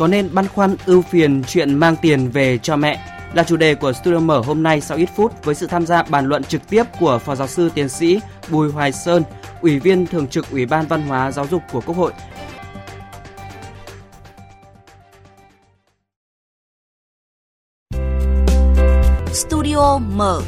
có nên băn khoăn ưu phiền chuyện mang tiền về cho mẹ là chủ đề của Studio Mở hôm nay sau ít phút với sự tham gia bàn luận trực tiếp của Phó Giáo sư Tiến sĩ Bùi Hoài Sơn, Ủy viên Thường trực Ủy ban Văn hóa Giáo dục của Quốc hội. Studio Mở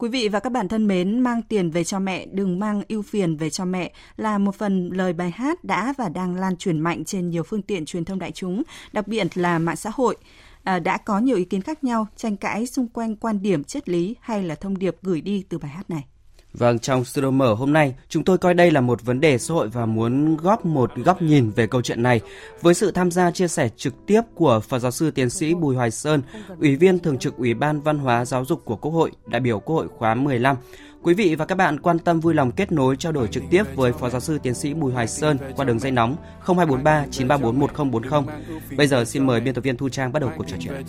Quý vị và các bạn thân mến, mang tiền về cho mẹ, đừng mang ưu phiền về cho mẹ là một phần lời bài hát đã và đang lan truyền mạnh trên nhiều phương tiện truyền thông đại chúng, đặc biệt là mạng xã hội. À, đã có nhiều ý kiến khác nhau, tranh cãi xung quanh quan điểm triết lý hay là thông điệp gửi đi từ bài hát này. Vâng, trong studio mở hôm nay, chúng tôi coi đây là một vấn đề xã hội và muốn góp một góc nhìn về câu chuyện này với sự tham gia chia sẻ trực tiếp của Phó giáo sư tiến sĩ Bùi Hoài Sơn, Ủy viên Thường trực Ủy ban Văn hóa Giáo dục của Quốc hội, đại biểu Quốc hội khóa 15. Quý vị và các bạn quan tâm vui lòng kết nối trao đổi trực tiếp với Phó giáo sư tiến sĩ Bùi Hoài Sơn qua đường dây nóng 0243 934 1040. Bây giờ xin mời biên tập viên Thu Trang bắt đầu cuộc trò chuyện.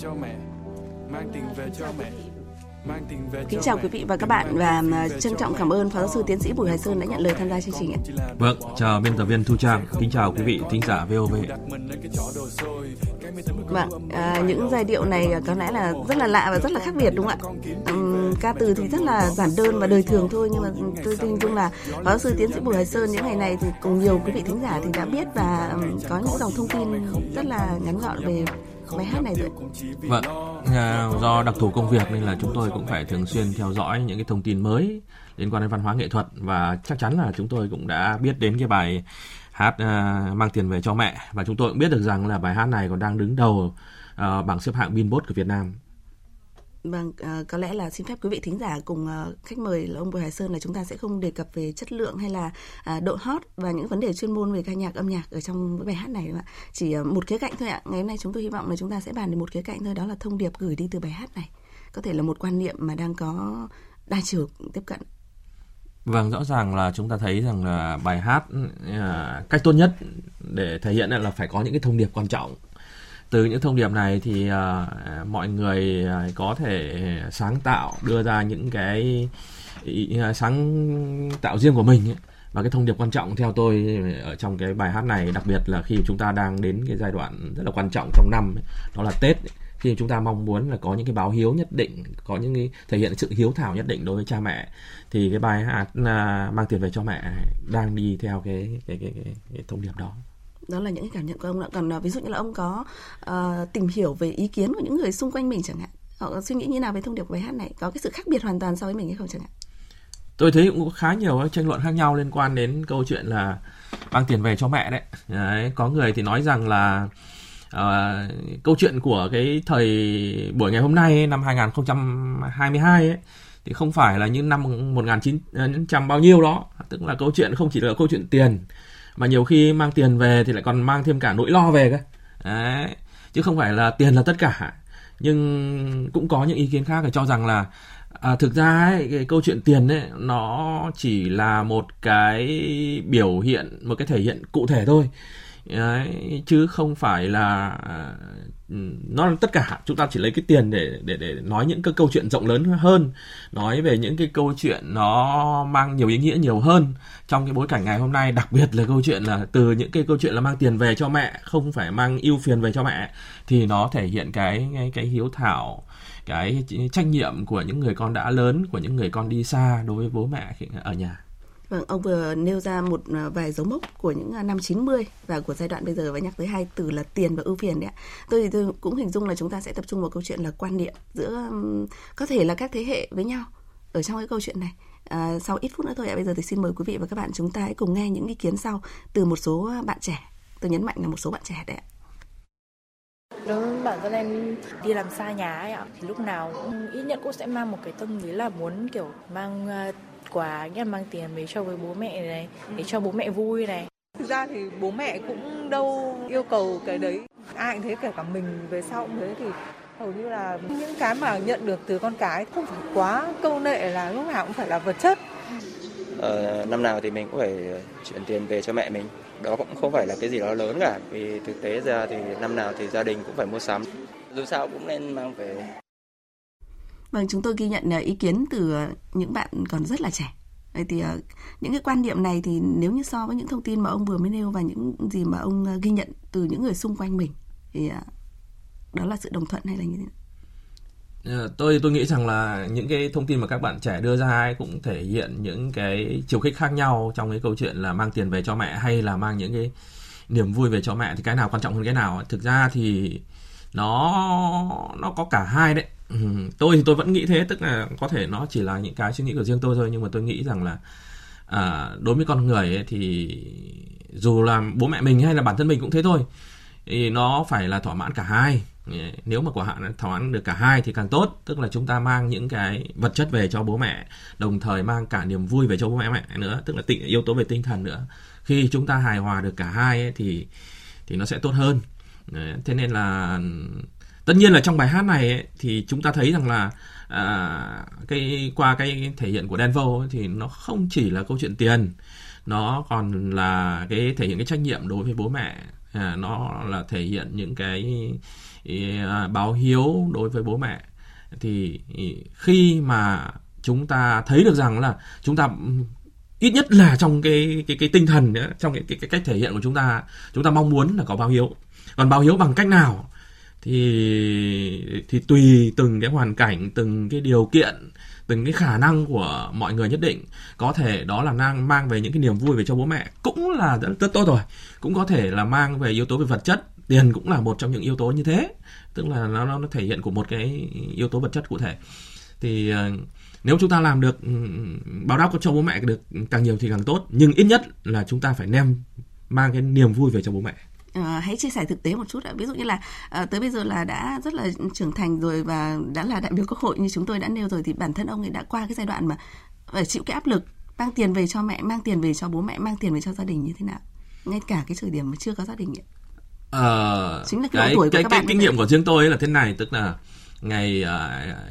Kính chào quý vị và các bạn và à, trân trọng cảm ơn Phó giáo sư tiến sĩ Bùi Hoài Sơn đã nhận lời tham gia chương trình ạ. Vâng, chào biên tập viên Thu Trang, kính chào quý vị thính giả VOV. Vâng, à, những giai điệu này có lẽ là rất là lạ và rất là khác biệt đúng không ạ? Um, ca từ thì rất là giản đơn và đời thường thôi nhưng mà tôi tin chung là Phó giáo sư tiến sĩ Bùi Hoài Sơn những ngày này thì cùng nhiều quý vị thính giả thì đã biết và um, có những dòng thông tin rất là ngắn gọn về bài hát này rồi. Vâng, à, do đặc thù công việc nên là chúng tôi cũng phải thường xuyên theo dõi những cái thông tin mới liên quan đến văn hóa nghệ thuật và chắc chắn là chúng tôi cũng đã biết đến cái bài hát uh, mang tiền về cho mẹ và chúng tôi cũng biết được rằng là bài hát này còn đang đứng đầu uh, bảng xếp hạng Billboard của Việt Nam Vâng, à, có lẽ là xin phép quý vị thính giả cùng à, khách mời là ông Bùi Hải Sơn là chúng ta sẽ không đề cập về chất lượng hay là à, độ hot và những vấn đề chuyên môn về ca nhạc âm nhạc ở trong bài hát này ạ? Chỉ à, một khía cạnh thôi ạ. Ngày hôm nay chúng tôi hy vọng là chúng ta sẽ bàn đến một khía cạnh thôi đó là thông điệp gửi đi từ bài hát này. Có thể là một quan niệm mà đang có đa chiều tiếp cận. Vâng, rõ ràng là chúng ta thấy rằng là bài hát à, cách tốt nhất để thể hiện là phải có những cái thông điệp quan trọng từ những thông điệp này thì uh, mọi người ờ, có thể sáng tạo đưa ra những cái ý, ờ, sáng tạo riêng của mình ấy. và cái thông điệp quan trọng theo tôi ở trong cái bài hát này đặc biệt là khi chúng ta đang đến cái giai đoạn rất là quan trọng trong năm ấy, đó là Tết ấy. khi chúng ta mong muốn là có những cái báo hiếu nhất định có những cái thể hiện sự hiếu thảo nhất định đối với cha mẹ thì cái bài hát uh, mang tiền về cho mẹ đang đi theo cái cái cái, cái, cái thông điệp đó đó là những cái cảm nhận của ông ạ. Còn à, ví dụ như là ông có uh, tìm hiểu về ý kiến của những người xung quanh mình chẳng hạn họ suy nghĩ như nào về thông điệp của bài hát này có cái sự khác biệt hoàn toàn so với mình hay không chẳng hạn? Tôi thấy cũng có khá nhiều tranh luận khác nhau liên quan đến câu chuyện là mang tiền về cho mẹ đấy, đấy có người thì nói rằng là uh, câu chuyện của cái thời buổi ngày hôm nay năm 2022 ấy thì không phải là ờ, những năm 1900 bao nhiêu đó. Tức là câu chuyện không chỉ là câu chuyện tiền mà nhiều khi mang tiền về thì lại còn mang thêm cả nỗi lo về cơ. Đấy chứ không phải là tiền là tất cả. Nhưng cũng có những ý kiến khác cho rằng là à, thực ra ấy, cái câu chuyện tiền ấy nó chỉ là một cái biểu hiện một cái thể hiện cụ thể thôi. Đấy, chứ không phải là nó là tất cả chúng ta chỉ lấy cái tiền để để để nói những cái câu chuyện rộng lớn hơn nói về những cái câu chuyện nó mang nhiều ý nghĩa nhiều hơn trong cái bối cảnh ngày hôm nay đặc biệt là câu chuyện là từ những cái câu chuyện là mang tiền về cho mẹ không phải mang ưu phiền về cho mẹ thì nó thể hiện cái cái, cái hiếu thảo cái trách nhiệm của những người con đã lớn của những người con đi xa đối với bố mẹ ở nhà. Vâng, ông vừa nêu ra một à, vài dấu mốc của những à, năm 90 và của giai đoạn bây giờ và nhắc tới hai từ là tiền và ưu phiền đấy ạ. Tôi thì tôi cũng hình dung là chúng ta sẽ tập trung vào câu chuyện là quan niệm giữa có thể là các thế hệ với nhau ở trong cái câu chuyện này. À, sau ít phút nữa thôi ạ, bây giờ thì xin mời quý vị và các bạn chúng ta hãy cùng nghe những ý kiến sau từ một số bạn trẻ. Tôi nhấn mạnh là một số bạn trẻ đấy ạ. Đối với bản thân em đi làm xa nhà ấy ạ, thì lúc nào cũng ít nhất cũng sẽ mang một cái tâm lý là muốn kiểu mang uh, quà nghĩa mang tiền về cho với bố mẹ này để cho bố mẹ vui này. Thực ra thì bố mẹ cũng đâu yêu cầu cái đấy. Ai cũng thế kể cả mình về sau cũng thế thì hầu như là những cái mà nhận được từ con cái không phải quá câu nệ là lúc nào cũng phải là vật chất. Ờ, năm nào thì mình cũng phải chuyển tiền về cho mẹ mình. Đó cũng không phải là cái gì đó lớn cả vì thực tế ra thì năm nào thì gia đình cũng phải mua sắm. Dù sao cũng nên mang về Vâng, chúng tôi ghi nhận à, ý kiến từ à, những bạn còn rất là trẻ. Vậy thì à, những cái quan niệm này thì nếu như so với những thông tin mà ông vừa mới nêu và những gì mà ông ghi nhận từ những người xung quanh mình thì đó là sự đồng thuận hay là như thế nào? Ờ, tôi tôi nghĩ rằng là những cái thông tin mà các bạn trẻ đưa ra ấy cũng thể hiện những cái chiều khích khác nhau trong cái câu chuyện là mang tiền về cho mẹ hay là mang những cái niềm vui về cho mẹ thì cái nào quan trọng hơn cái nào thực ra thì nó nó có cả hai đấy ừ, tôi thì tôi vẫn nghĩ thế tức là có thể nó chỉ là những cái suy nghĩ của riêng tôi thôi nhưng mà tôi nghĩ rằng là à, đối với con người ấy, thì dù là bố mẹ mình hay là bản thân mình cũng thế thôi thì nó phải là thỏa mãn cả hai. Nếu mà quả hạn thỏa mãn được cả hai thì càng tốt tức là chúng ta mang những cái vật chất về cho bố mẹ đồng thời mang cả niềm vui về cho bố mẹ mẹ nữa tức là tinh, yếu tố về tinh thần nữa. Khi chúng ta hài hòa được cả hai ấy, thì thì nó sẽ tốt hơn. Thế nên là tất nhiên là trong bài hát này ấy, thì chúng ta thấy rằng là à, cái qua cái thể hiện của Denvo ấy, thì nó không chỉ là câu chuyện tiền nó còn là cái thể hiện cái trách nhiệm đối với bố mẹ. À, nó là thể hiện những cái à, báo hiếu đối với bố mẹ. Thì khi mà chúng ta thấy được rằng là chúng ta ít nhất là trong cái cái cái tinh thần trong cái, cái cái cách thể hiện của chúng ta chúng ta mong muốn là có báo hiếu. Còn báo hiếu bằng cách nào? Thì thì tùy từng cái hoàn cảnh từng cái điều kiện từng cái khả năng của mọi người nhất định. Có thể đó là mang mang về những cái niềm vui về cho bố mẹ cũng là rất, rất tốt rồi. Cũng có thể là mang về yếu tố về vật chất tiền cũng là một trong những yếu tố như thế. Tức là nó nó thể hiện của một cái yếu tố vật chất cụ thể. Thì ờ, nếu chúng ta làm được ừ, báo đáp cho bố mẹ được càng nhiều thì càng tốt. Nhưng ít nhất là chúng ta phải nem mang cái niềm vui về cho bố mẹ. À, hãy chia sẻ thực tế một chút ạ. Ví dụ như là à, tới bây giờ là đã rất là trưởng thành rồi và đã là đại biểu quốc hội như chúng tôi đã nêu rồi thì bản thân ông ấy đã qua cái giai đoạn mà phải chịu cái áp lực mang tiền về cho mẹ, mang tiền về cho bố mẹ, mang tiền về cho gia đình như thế nào? Ngay cả cái thời điểm mà chưa có gia đình ấy. Ờ, Chính là cái, cái, tuổi của cái, các cái, bạn kinh nghiệm của riêng tôi là thế này, tức là ngày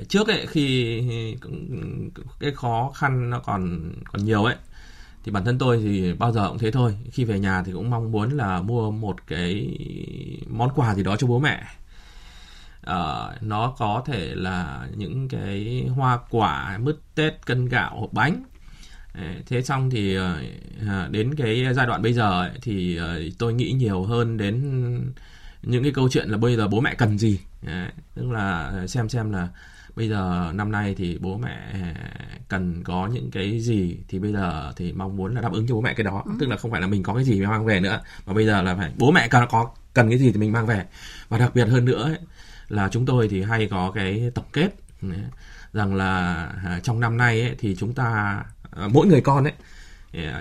uh, trước ấy khi cái khó khăn nó còn còn nhiều ấy thì bản thân tôi thì bao giờ cũng thế thôi. Khi về nhà thì cũng mong muốn là mua một cái món quà gì đó cho bố mẹ. Uh, nó có thể là những cái hoa quả mứt tết cân gạo hộp bánh. Thế xong thì uh, đến cái giai đoạn bây giờ ấy, thì uh, tôi nghĩ nhiều hơn đến những cái câu chuyện là bây giờ bố mẹ cần gì. Đấy, tức là xem xem là bây giờ năm nay thì bố mẹ cần có những cái gì thì bây giờ thì mong muốn là đáp ứng cho bố mẹ cái đó ừ. tức là không phải là mình có cái gì mình mang về nữa mà bây giờ là phải bố mẹ cần có cần cái gì thì mình mang về và đặc biệt hơn nữa ấy, là chúng tôi thì hay có cái tổng kết rằng là à, trong năm nay ấy, thì chúng ta à, mỗi người con ấy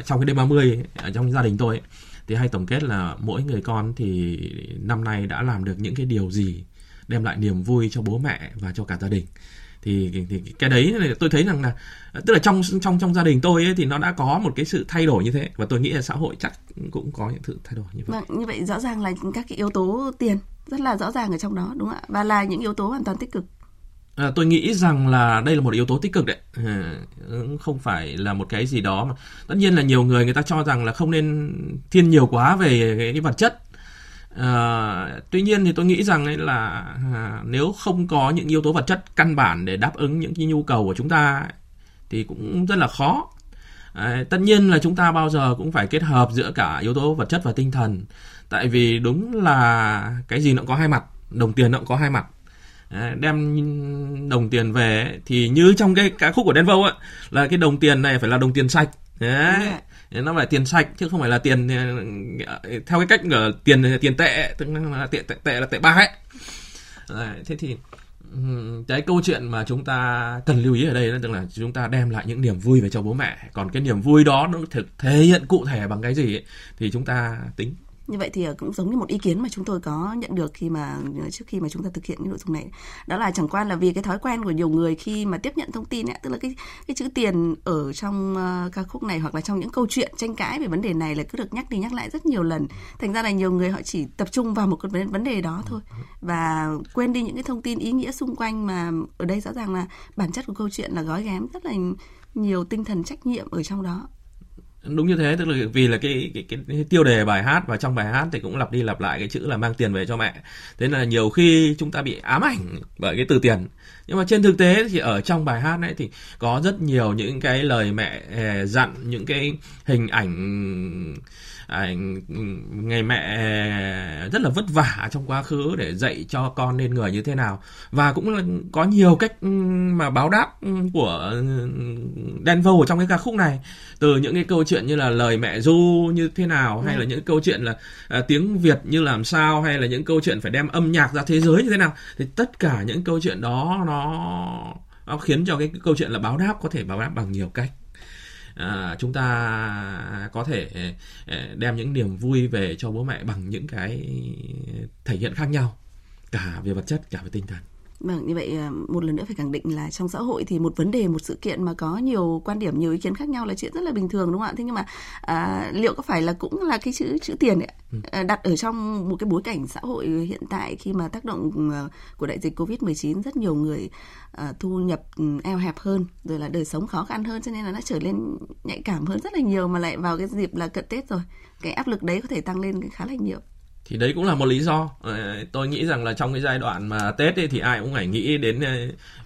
trong cái đêm 30 ở trong gia đình tôi ấy, thì hay tổng kết là mỗi người con thì năm nay đã làm được những cái điều gì đem lại niềm vui cho bố mẹ và cho cả gia đình thì, thì cái đấy tôi thấy rằng là tức là trong trong trong gia đình tôi ấy, thì nó đã có một cái sự thay đổi như thế và tôi nghĩ là xã hội chắc cũng có những sự thay đổi như vậy. Vâng, như vậy rõ ràng là các cái yếu tố tiền rất là rõ ràng ở trong đó đúng không ạ? Và là những yếu tố hoàn toàn tích cực. À, tôi nghĩ rằng là đây là một yếu tố tích cực đấy à, không phải là một cái gì đó mà tất nhiên là nhiều người người ta cho rằng là không nên thiên nhiều quá về cái, cái vật chất À, tuy nhiên thì tôi nghĩ rằng ấy là à, nếu không có những yếu tố vật chất căn bản để đáp ứng những cái nhu cầu của chúng ta thì cũng rất là khó. À, tất nhiên là chúng ta bao giờ cũng phải kết hợp giữa cả yếu tố vật chất và tinh thần. Tại vì đúng là cái gì nó cũng có hai mặt, đồng tiền nó cũng có hai mặt. Đem đồng tiền về thì như trong cái ca khúc của Denvo ấy là cái đồng tiền này phải là đồng tiền sạch. Đấy nó phải tiền sạch chứ không phải là tiền ờ, theo cái cách ở tiền tiền tệ tức là tiền tệ, tệ là tệ ba ấy. Đấy, thế thì cái câu chuyện mà chúng ta cần lưu ý ở đây là tức là chúng ta đem lại những niềm vui về cho bố mẹ. Còn cái niềm vui đó nó thực thể hiện cụ thể bằng cái gì ấy, thì chúng ta tính như vậy thì ờ, cũng giống như một ý kiến mà chúng tôi có nhận được khi mà ờ, trước khi mà chúng ta thực hiện cái nội dung này. Đó là chẳng qua là vì cái thói quen của nhiều người khi mà tiếp nhận thông tin ấy, tức là cái cái chữ tiền ở trong uh, ca khúc này hoặc là trong những câu chuyện tranh cãi về vấn đề này là cứ được nhắc đi nhắc lại rất nhiều lần. Thành ra là nhiều người họ chỉ tập trung vào một cái vấn đề đó thôi và quên đi những cái thông tin ý nghĩa xung quanh mà ở đây rõ ràng là bản chất của câu chuyện là gói ghém rất là nhiều tinh thần trách nhiệm ở trong đó đúng như thế tức là vì là cái, cái cái cái tiêu đề bài hát và trong bài hát thì cũng lặp đi lặp lại cái chữ là mang tiền về cho mẹ. Thế là nhiều khi chúng ta bị ám ảnh bởi cái từ tiền. Nhưng mà trên thực tế thì ở trong bài hát ấy thì có rất nhiều những cái lời mẹ ờ, dặn những cái hình ảnh à, ngày mẹ rất là vất vả trong quá khứ để dạy cho con nên người như thế nào. Và cũng là có nhiều cách mà báo đáp của Đen Vâu ở trong cái ca khúc này. Từ những cái câu chuyện như là lời mẹ du như thế nào hay là những câu chuyện là à, tiếng Việt như làm sao hay là những câu chuyện phải đem âm nhạc ra thế giới như thế nào thì tất cả những câu chuyện đó nó nó khiến cho cái câu chuyện là báo đáp có thể báo đáp bằng nhiều cách à, chúng ta có thể ờ, ờ, đem những niềm vui về cho bố mẹ bằng những cái thể hiện khác nhau cả về vật chất cả về tinh thần. Vâng, như vậy à, một lần nữa phải khẳng định là trong xã hội thì một vấn đề, một sự kiện mà có nhiều quan điểm, nhiều ý kiến khác nhau là chuyện rất là bình thường đúng không ạ? Thế nhưng mà à, liệu có phải là cũng là cái chữ chữ tiền ấy, ừ. à, đặt ở trong một cái bối cảnh xã hội hiện tại khi mà tác động à, của đại dịch Covid-19 rất nhiều người à, thu nhập ừ, eo hẹp hơn, rồi là đời sống khó khăn hơn cho nên là nó trở lên nhạy cảm hơn rất là nhiều mà lại vào cái dịp là cận Tết rồi. Cái áp lực đấy có thể tăng lên khá là nhiều thì đấy cũng là một lý do. Ờ, tôi nghĩ rằng là trong cái giai đoạn mà tết ấy, thì ai cũng phải nghĩ đến ờ,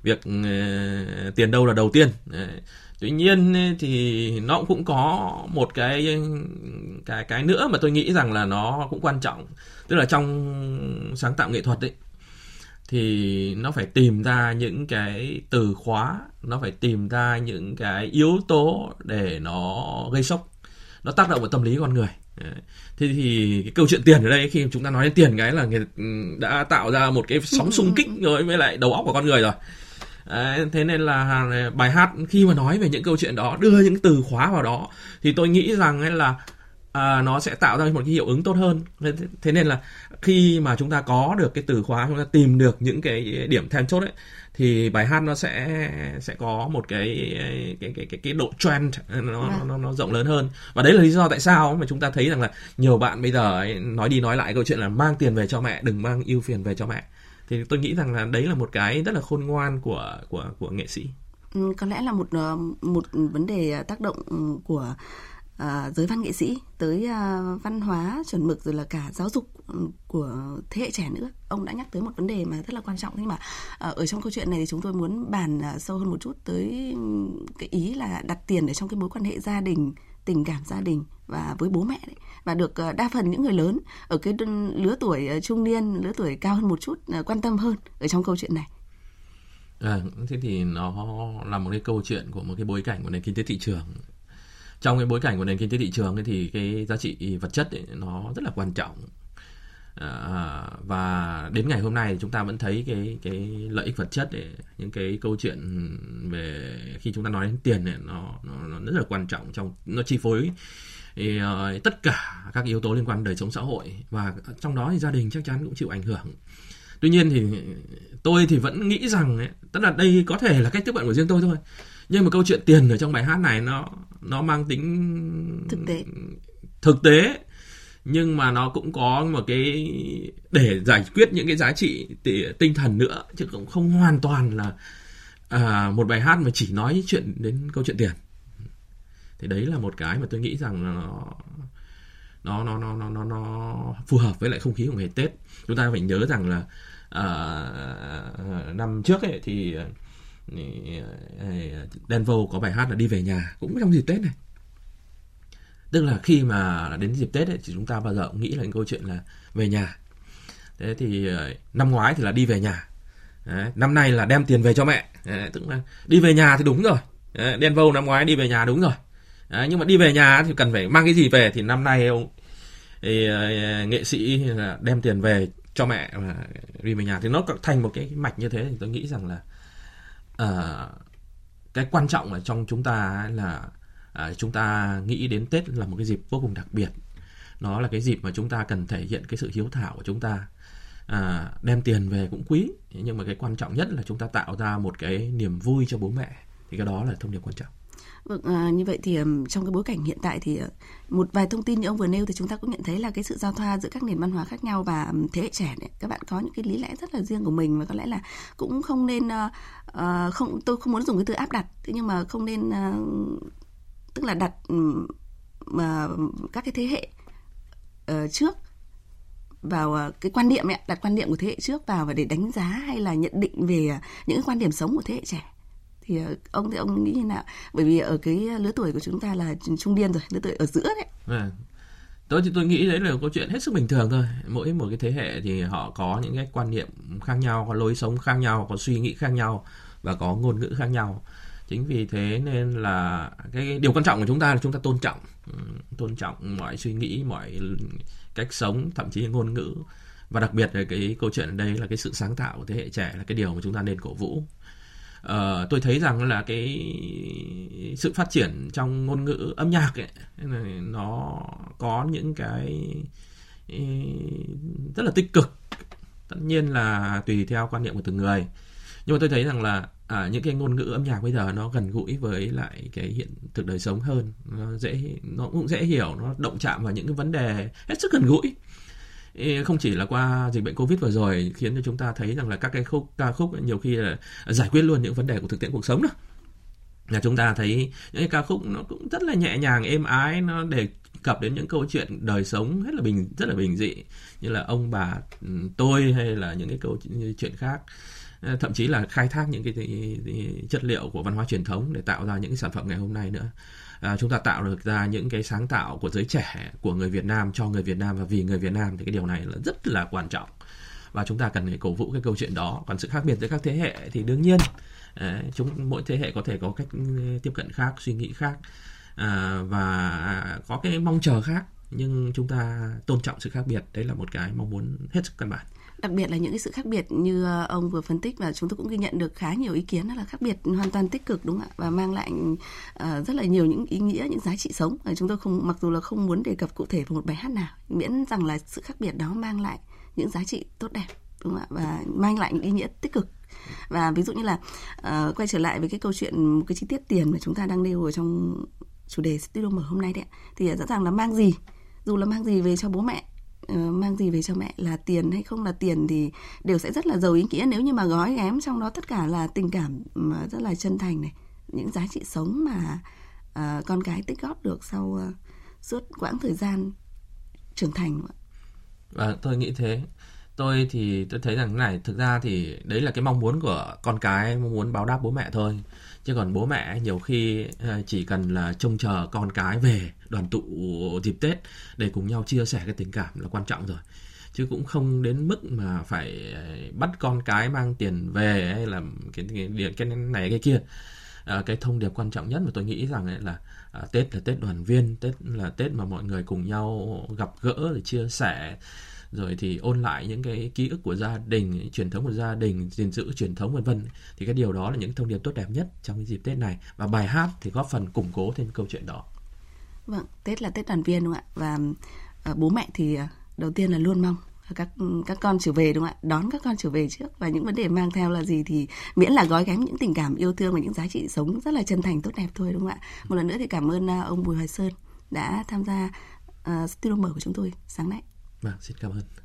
việc ờ, tiền đâu là đầu tiên. Tuy nhiên thì nó cũng có một cái cái cái nữa mà tôi nghĩ rằng là nó cũng quan trọng. Tức là trong sáng tạo nghệ thuật ấy thì nó phải tìm ra những cái từ khóa nó phải tìm ra những cái yếu tố để nó gây sốc. Nó tác động vào tâm lý con người thế thì cái câu chuyện tiền ở đây khi chúng ta nói đến tiền cái là người ừ, đã tạo ra một cái sóng xung kích rồi với lại đầu óc của con người rồi. Đấy, thế nên là bài hát khi mà nói về những câu chuyện đó đưa những từ khóa vào đó thì tôi nghĩ rằng ấy là à, nó sẽ tạo ra một cái hiệu ứng tốt hơn. Thế nên là khi mà chúng ta có được cái từ khóa chúng ta tìm được những cái điểm then chốt ấy thì bài hát nó sẽ sẽ có một cái cái cái cái, cái độ trend nó, nó vâng. nó nó rộng lớn hơn. Và đấy là lý do tại sao mà chúng ta thấy rằng là nhiều bạn bây giờ ấy, nói đi nói lại câu chuyện là mang tiền về cho mẹ đừng mang ưu phiền về cho mẹ. Thì tôi nghĩ rằng là đấy là một cái rất là khôn ngoan của của của nghệ sĩ. Ừ, có lẽ là một ờ, một vấn đề tác động của à, giới văn nghệ sĩ tới à, văn hóa chuẩn mực rồi là cả giáo dục ừ, của thế hệ trẻ nữa. Ông đã nhắc tới một vấn đề mà rất là quan trọng. Nhưng mà à, ở trong câu chuyện này thì chúng tôi muốn bàn à, sâu hơn một chút tới ừ, cái ý là đặt tiền ở trong cái mối quan hệ gia đình tình cảm gia đình và với bố mẹ đấy. Và được à, đa phần những người lớn ở cái lứa tuổi à, trung niên lứa tuổi cao hơn một chút à, quan tâm hơn ở trong câu chuyện này. À, thế thì nó là một cái câu chuyện của một cái bối cảnh của nền kinh tế thị trường trong cái bối cảnh của nền kinh tế thị trường ấy thì cái giá trị vật chất ấy, nó rất là quan trọng. À, và đến ngày hôm nay chúng ta vẫn thấy cái cái lợi ích vật chất ấy, những cái câu chuyện về khi chúng ta nói đến tiền ấy, nó, nó nó rất là quan trọng trong nó chi phối thì, uh, tất cả các yếu tố liên quan đến đời sống xã hội. Và trong đó thì gia đình chắc chắn cũng chịu ảnh hưởng. Tuy nhiên thì tôi thì vẫn nghĩ rằng ấy, tức là đây có thể là cách tiếp cận của riêng tôi thôi nhưng mà câu chuyện tiền ở trong bài hát này nó nó mang tính thực tế. thực tế. Nhưng mà nó cũng có một cái để giải quyết những cái giá trị tinh thần nữa. Chứ cũng không hoàn toàn là à, một bài hát mà chỉ nói chuyện đến câu chuyện tiền. Thì đấy là một cái mà tôi nghĩ rằng là nó nó nó nó nó nó phù hợp với lại không khí của ngày Tết. Chúng ta phải nhớ rằng là à, năm trước ấy thì Ờ, Denver có bài hát là đi về nhà cũng trong dịp Tết này. Tức là khi mà đến dịp Tết ấy, thì chúng ta bao giờ cũng nghĩ là câu chuyện là về nhà. Thế thì ờ, năm ngoái thì là đi về nhà. Đấy, năm nay là đem tiền về cho mẹ. Đấy, tức là đi về nhà thì đúng rồi. Đấy, Denver năm ngoái đi về nhà đúng rồi. Đấy, nhưng mà đi về nhà thì cần phải mang cái gì về thì năm nay ông thì, ờ, nghệ sĩ đem tiền về cho mẹ và đi về nhà. Thì nó thành một cái mạch như thế thì tôi nghĩ rằng là à, cái quan trọng ở trong chúng ta là à, chúng ta nghĩ đến Tết là một cái dịp vô cùng đặc biệt. Nó là cái dịp mà chúng ta cần thể hiện cái sự hiếu thảo của chúng ta. À, đem tiền về cũng quý nhưng mà cái quan trọng nhất là chúng ta tạo ra một cái niềm vui cho bố mẹ. Thì cái đó là thông điệp quan trọng. Vâng, à, như vậy thì trong cái bối cảnh hiện tại thì ờ, một vài thông tin như ông vừa nêu thì chúng ta cũng nhận thấy là cái sự giao thoa giữa các nền văn hóa khác nhau và thế hệ trẻ này, các bạn có những cái lý lẽ rất là riêng của mình và có lẽ là cũng không nên uh, không tôi không muốn dùng cái từ áp đặt thế nhưng mà không nên uh, tức là đặt mà các cái thế hệ uh, trước vào cái quan niệm ấy, đặt quan niệm của thế hệ trước vào và để đánh giá hay là nhận định về những cái quan điểm sống của thế hệ trẻ thì ờ, ông thì ông nghĩ như nào? Bởi vì ở cái lứa tuổi của chúng ta là trung niên rồi, lứa tuổi ở giữa đấy. À tôi thì tôi nghĩ đấy là câu chuyện hết sức bình thường thôi. Mỗi một cái thế hệ thì họ có những cái quan niệm khác nhau, có lối sống khác nhau, có suy nghĩ khác nhau và có ngôn ngữ khác nhau. Chính vì thế nên là cái điều quan trọng của chúng ta là chúng ta tôn trọng tôn trọng mọi suy nghĩ, mọi cách sống, thậm chí ngôn ngữ. Và đặc biệt là cái câu chuyện ở đây là cái sự sáng tạo của thế hệ trẻ là cái điều mà chúng ta nên cổ vũ uh, tôi thấy rằng là cái sự phát triển trong ngôn ngữ âm nhạc ấy nó có những cái rất là tích cực. Tất nhiên là tùy theo quan niệm của từng người. Nhưng mà tôi thấy rằng là à, những cái ngôn ngữ âm nhạc bây giờ nó gần gũi với lại cái hiện thực đời sống hơn. Nó dễ nó cũng dễ hiểu nó động chạm vào những cái vấn đề hết sức gần gũi không chỉ là qua dịch bệnh covid vừa rồi khiến cho chúng ta thấy rằng là các cái khúc ca khúc nhiều khi là giải quyết luôn những vấn đề của thực tiễn cuộc sống đó. Là chúng ta thấy những cái ca khúc nó cũng rất là nhẹ nhàng êm ái nó đề cập đến những câu chuyện đời sống rất là bình rất là bình dị. Như là ông bà ừ, tôi hay là những cái câu chuyện khác. Ờ, thậm chí là khai thác những cái, cái, cái chất liệu của văn hóa truyền thống để tạo ra những cái sản phẩm ngày hôm nay nữa à, chúng ta tạo được ra những cái sáng tạo của giới trẻ của người Việt Nam cho người Việt Nam và vì người Việt Nam thì cái điều này là rất là quan trọng. Và chúng ta cần phải cổ vũ cái câu chuyện đó. Còn sự khác biệt giữa các thế hệ thì đương nhiên à, chúng mỗi thế hệ có thể có cách ừ, tiếp cận khác suy nghĩ khác à, và có cái mong chờ khác. Nhưng chúng ta tôn trọng sự khác biệt. Đấy là một cái mong muốn hết sức căn bản đặc biệt là những cái sự khác biệt như ờ, ông vừa phân tích và chúng tôi cũng ghi nhận được khá nhiều ý kiến đó là khác biệt hoàn toàn tích cực đúng không ạ? Và mang lại uh, rất là nhiều những ý nghĩa những giá trị sống. Và chúng tôi không mặc dù là không muốn đề cập cụ thể vào một bài hát nào miễn rằng là sự khác biệt đó mang lại những giá trị tốt đẹp đúng không ạ? Và mang lại những ý nghĩa tích cực. Và ví dụ như là uh, quay trở lại với cái câu chuyện một cái chi tiết tiền mà chúng ta đang nêu ở trong chủ đề studio mở hôm nay đấy thì rõ ràng là mang gì? Dù là mang gì về cho bố mẹ Ờ, mang gì về cho mẹ? Là tiền hay không là tiền thì đều sẽ rất là giàu ý nghĩa. Nếu như mà gói ghém trong đó tất cả là tình cảm mà rất là chân thành này những giá trị sống mà uh, con cái tích góp được sau uh, suốt quãng thời gian trưởng thành và vâng, tôi nghĩ thế tôi thì tôi thấy rằng này thực ra thì đấy là cái mong muốn của con cái mong muốn báo đáp bố mẹ thôi. Chứ còn bố mẹ nhiều khi ờ, chỉ cần là trông chờ con cái về đoàn tụ dịp tết để cùng nhau chia sẻ cái tình cảm là quan trọng rồi. Chứ cũng không đến mức mà phải ờ, bắt con cái mang tiền về hay là cái cái, cái này cái kia. À, cái thông điệp quan trọng nhất mà tôi nghĩ rằng ấy là à, tết là tết đoàn viên tết là tết mà mọi người cùng nhau gặp gỡ để chia sẻ rồi thì ôn lại những cái ký ức của gia đình truyền thống của gia đình gìn giữ truyền thống vân vân. Thì cái điều đó là những thông điệp tốt đẹp nhất trong cái dịp tết này. Và bài hát thì góp phần củng cố thêm câu chuyện đó. Vâng tết là tết đoàn viên đúng không ạ? Và uh, bố mẹ thì uh, đầu tiên là luôn mong các các con trở về đúng không ạ? Đón các con trở về trước. Và những vấn đề mang theo là gì thì miễn là gói ghém những tình cảm yêu thương và những giá trị sống rất là chân thành tốt đẹp thôi đúng không ạ? Một lần nữa thì cảm ơn ờ, ông Bùi Hoài Sơn đã tham gia uh, studio mở của chúng tôi sáng nay. Vâng, xin cảm ơn.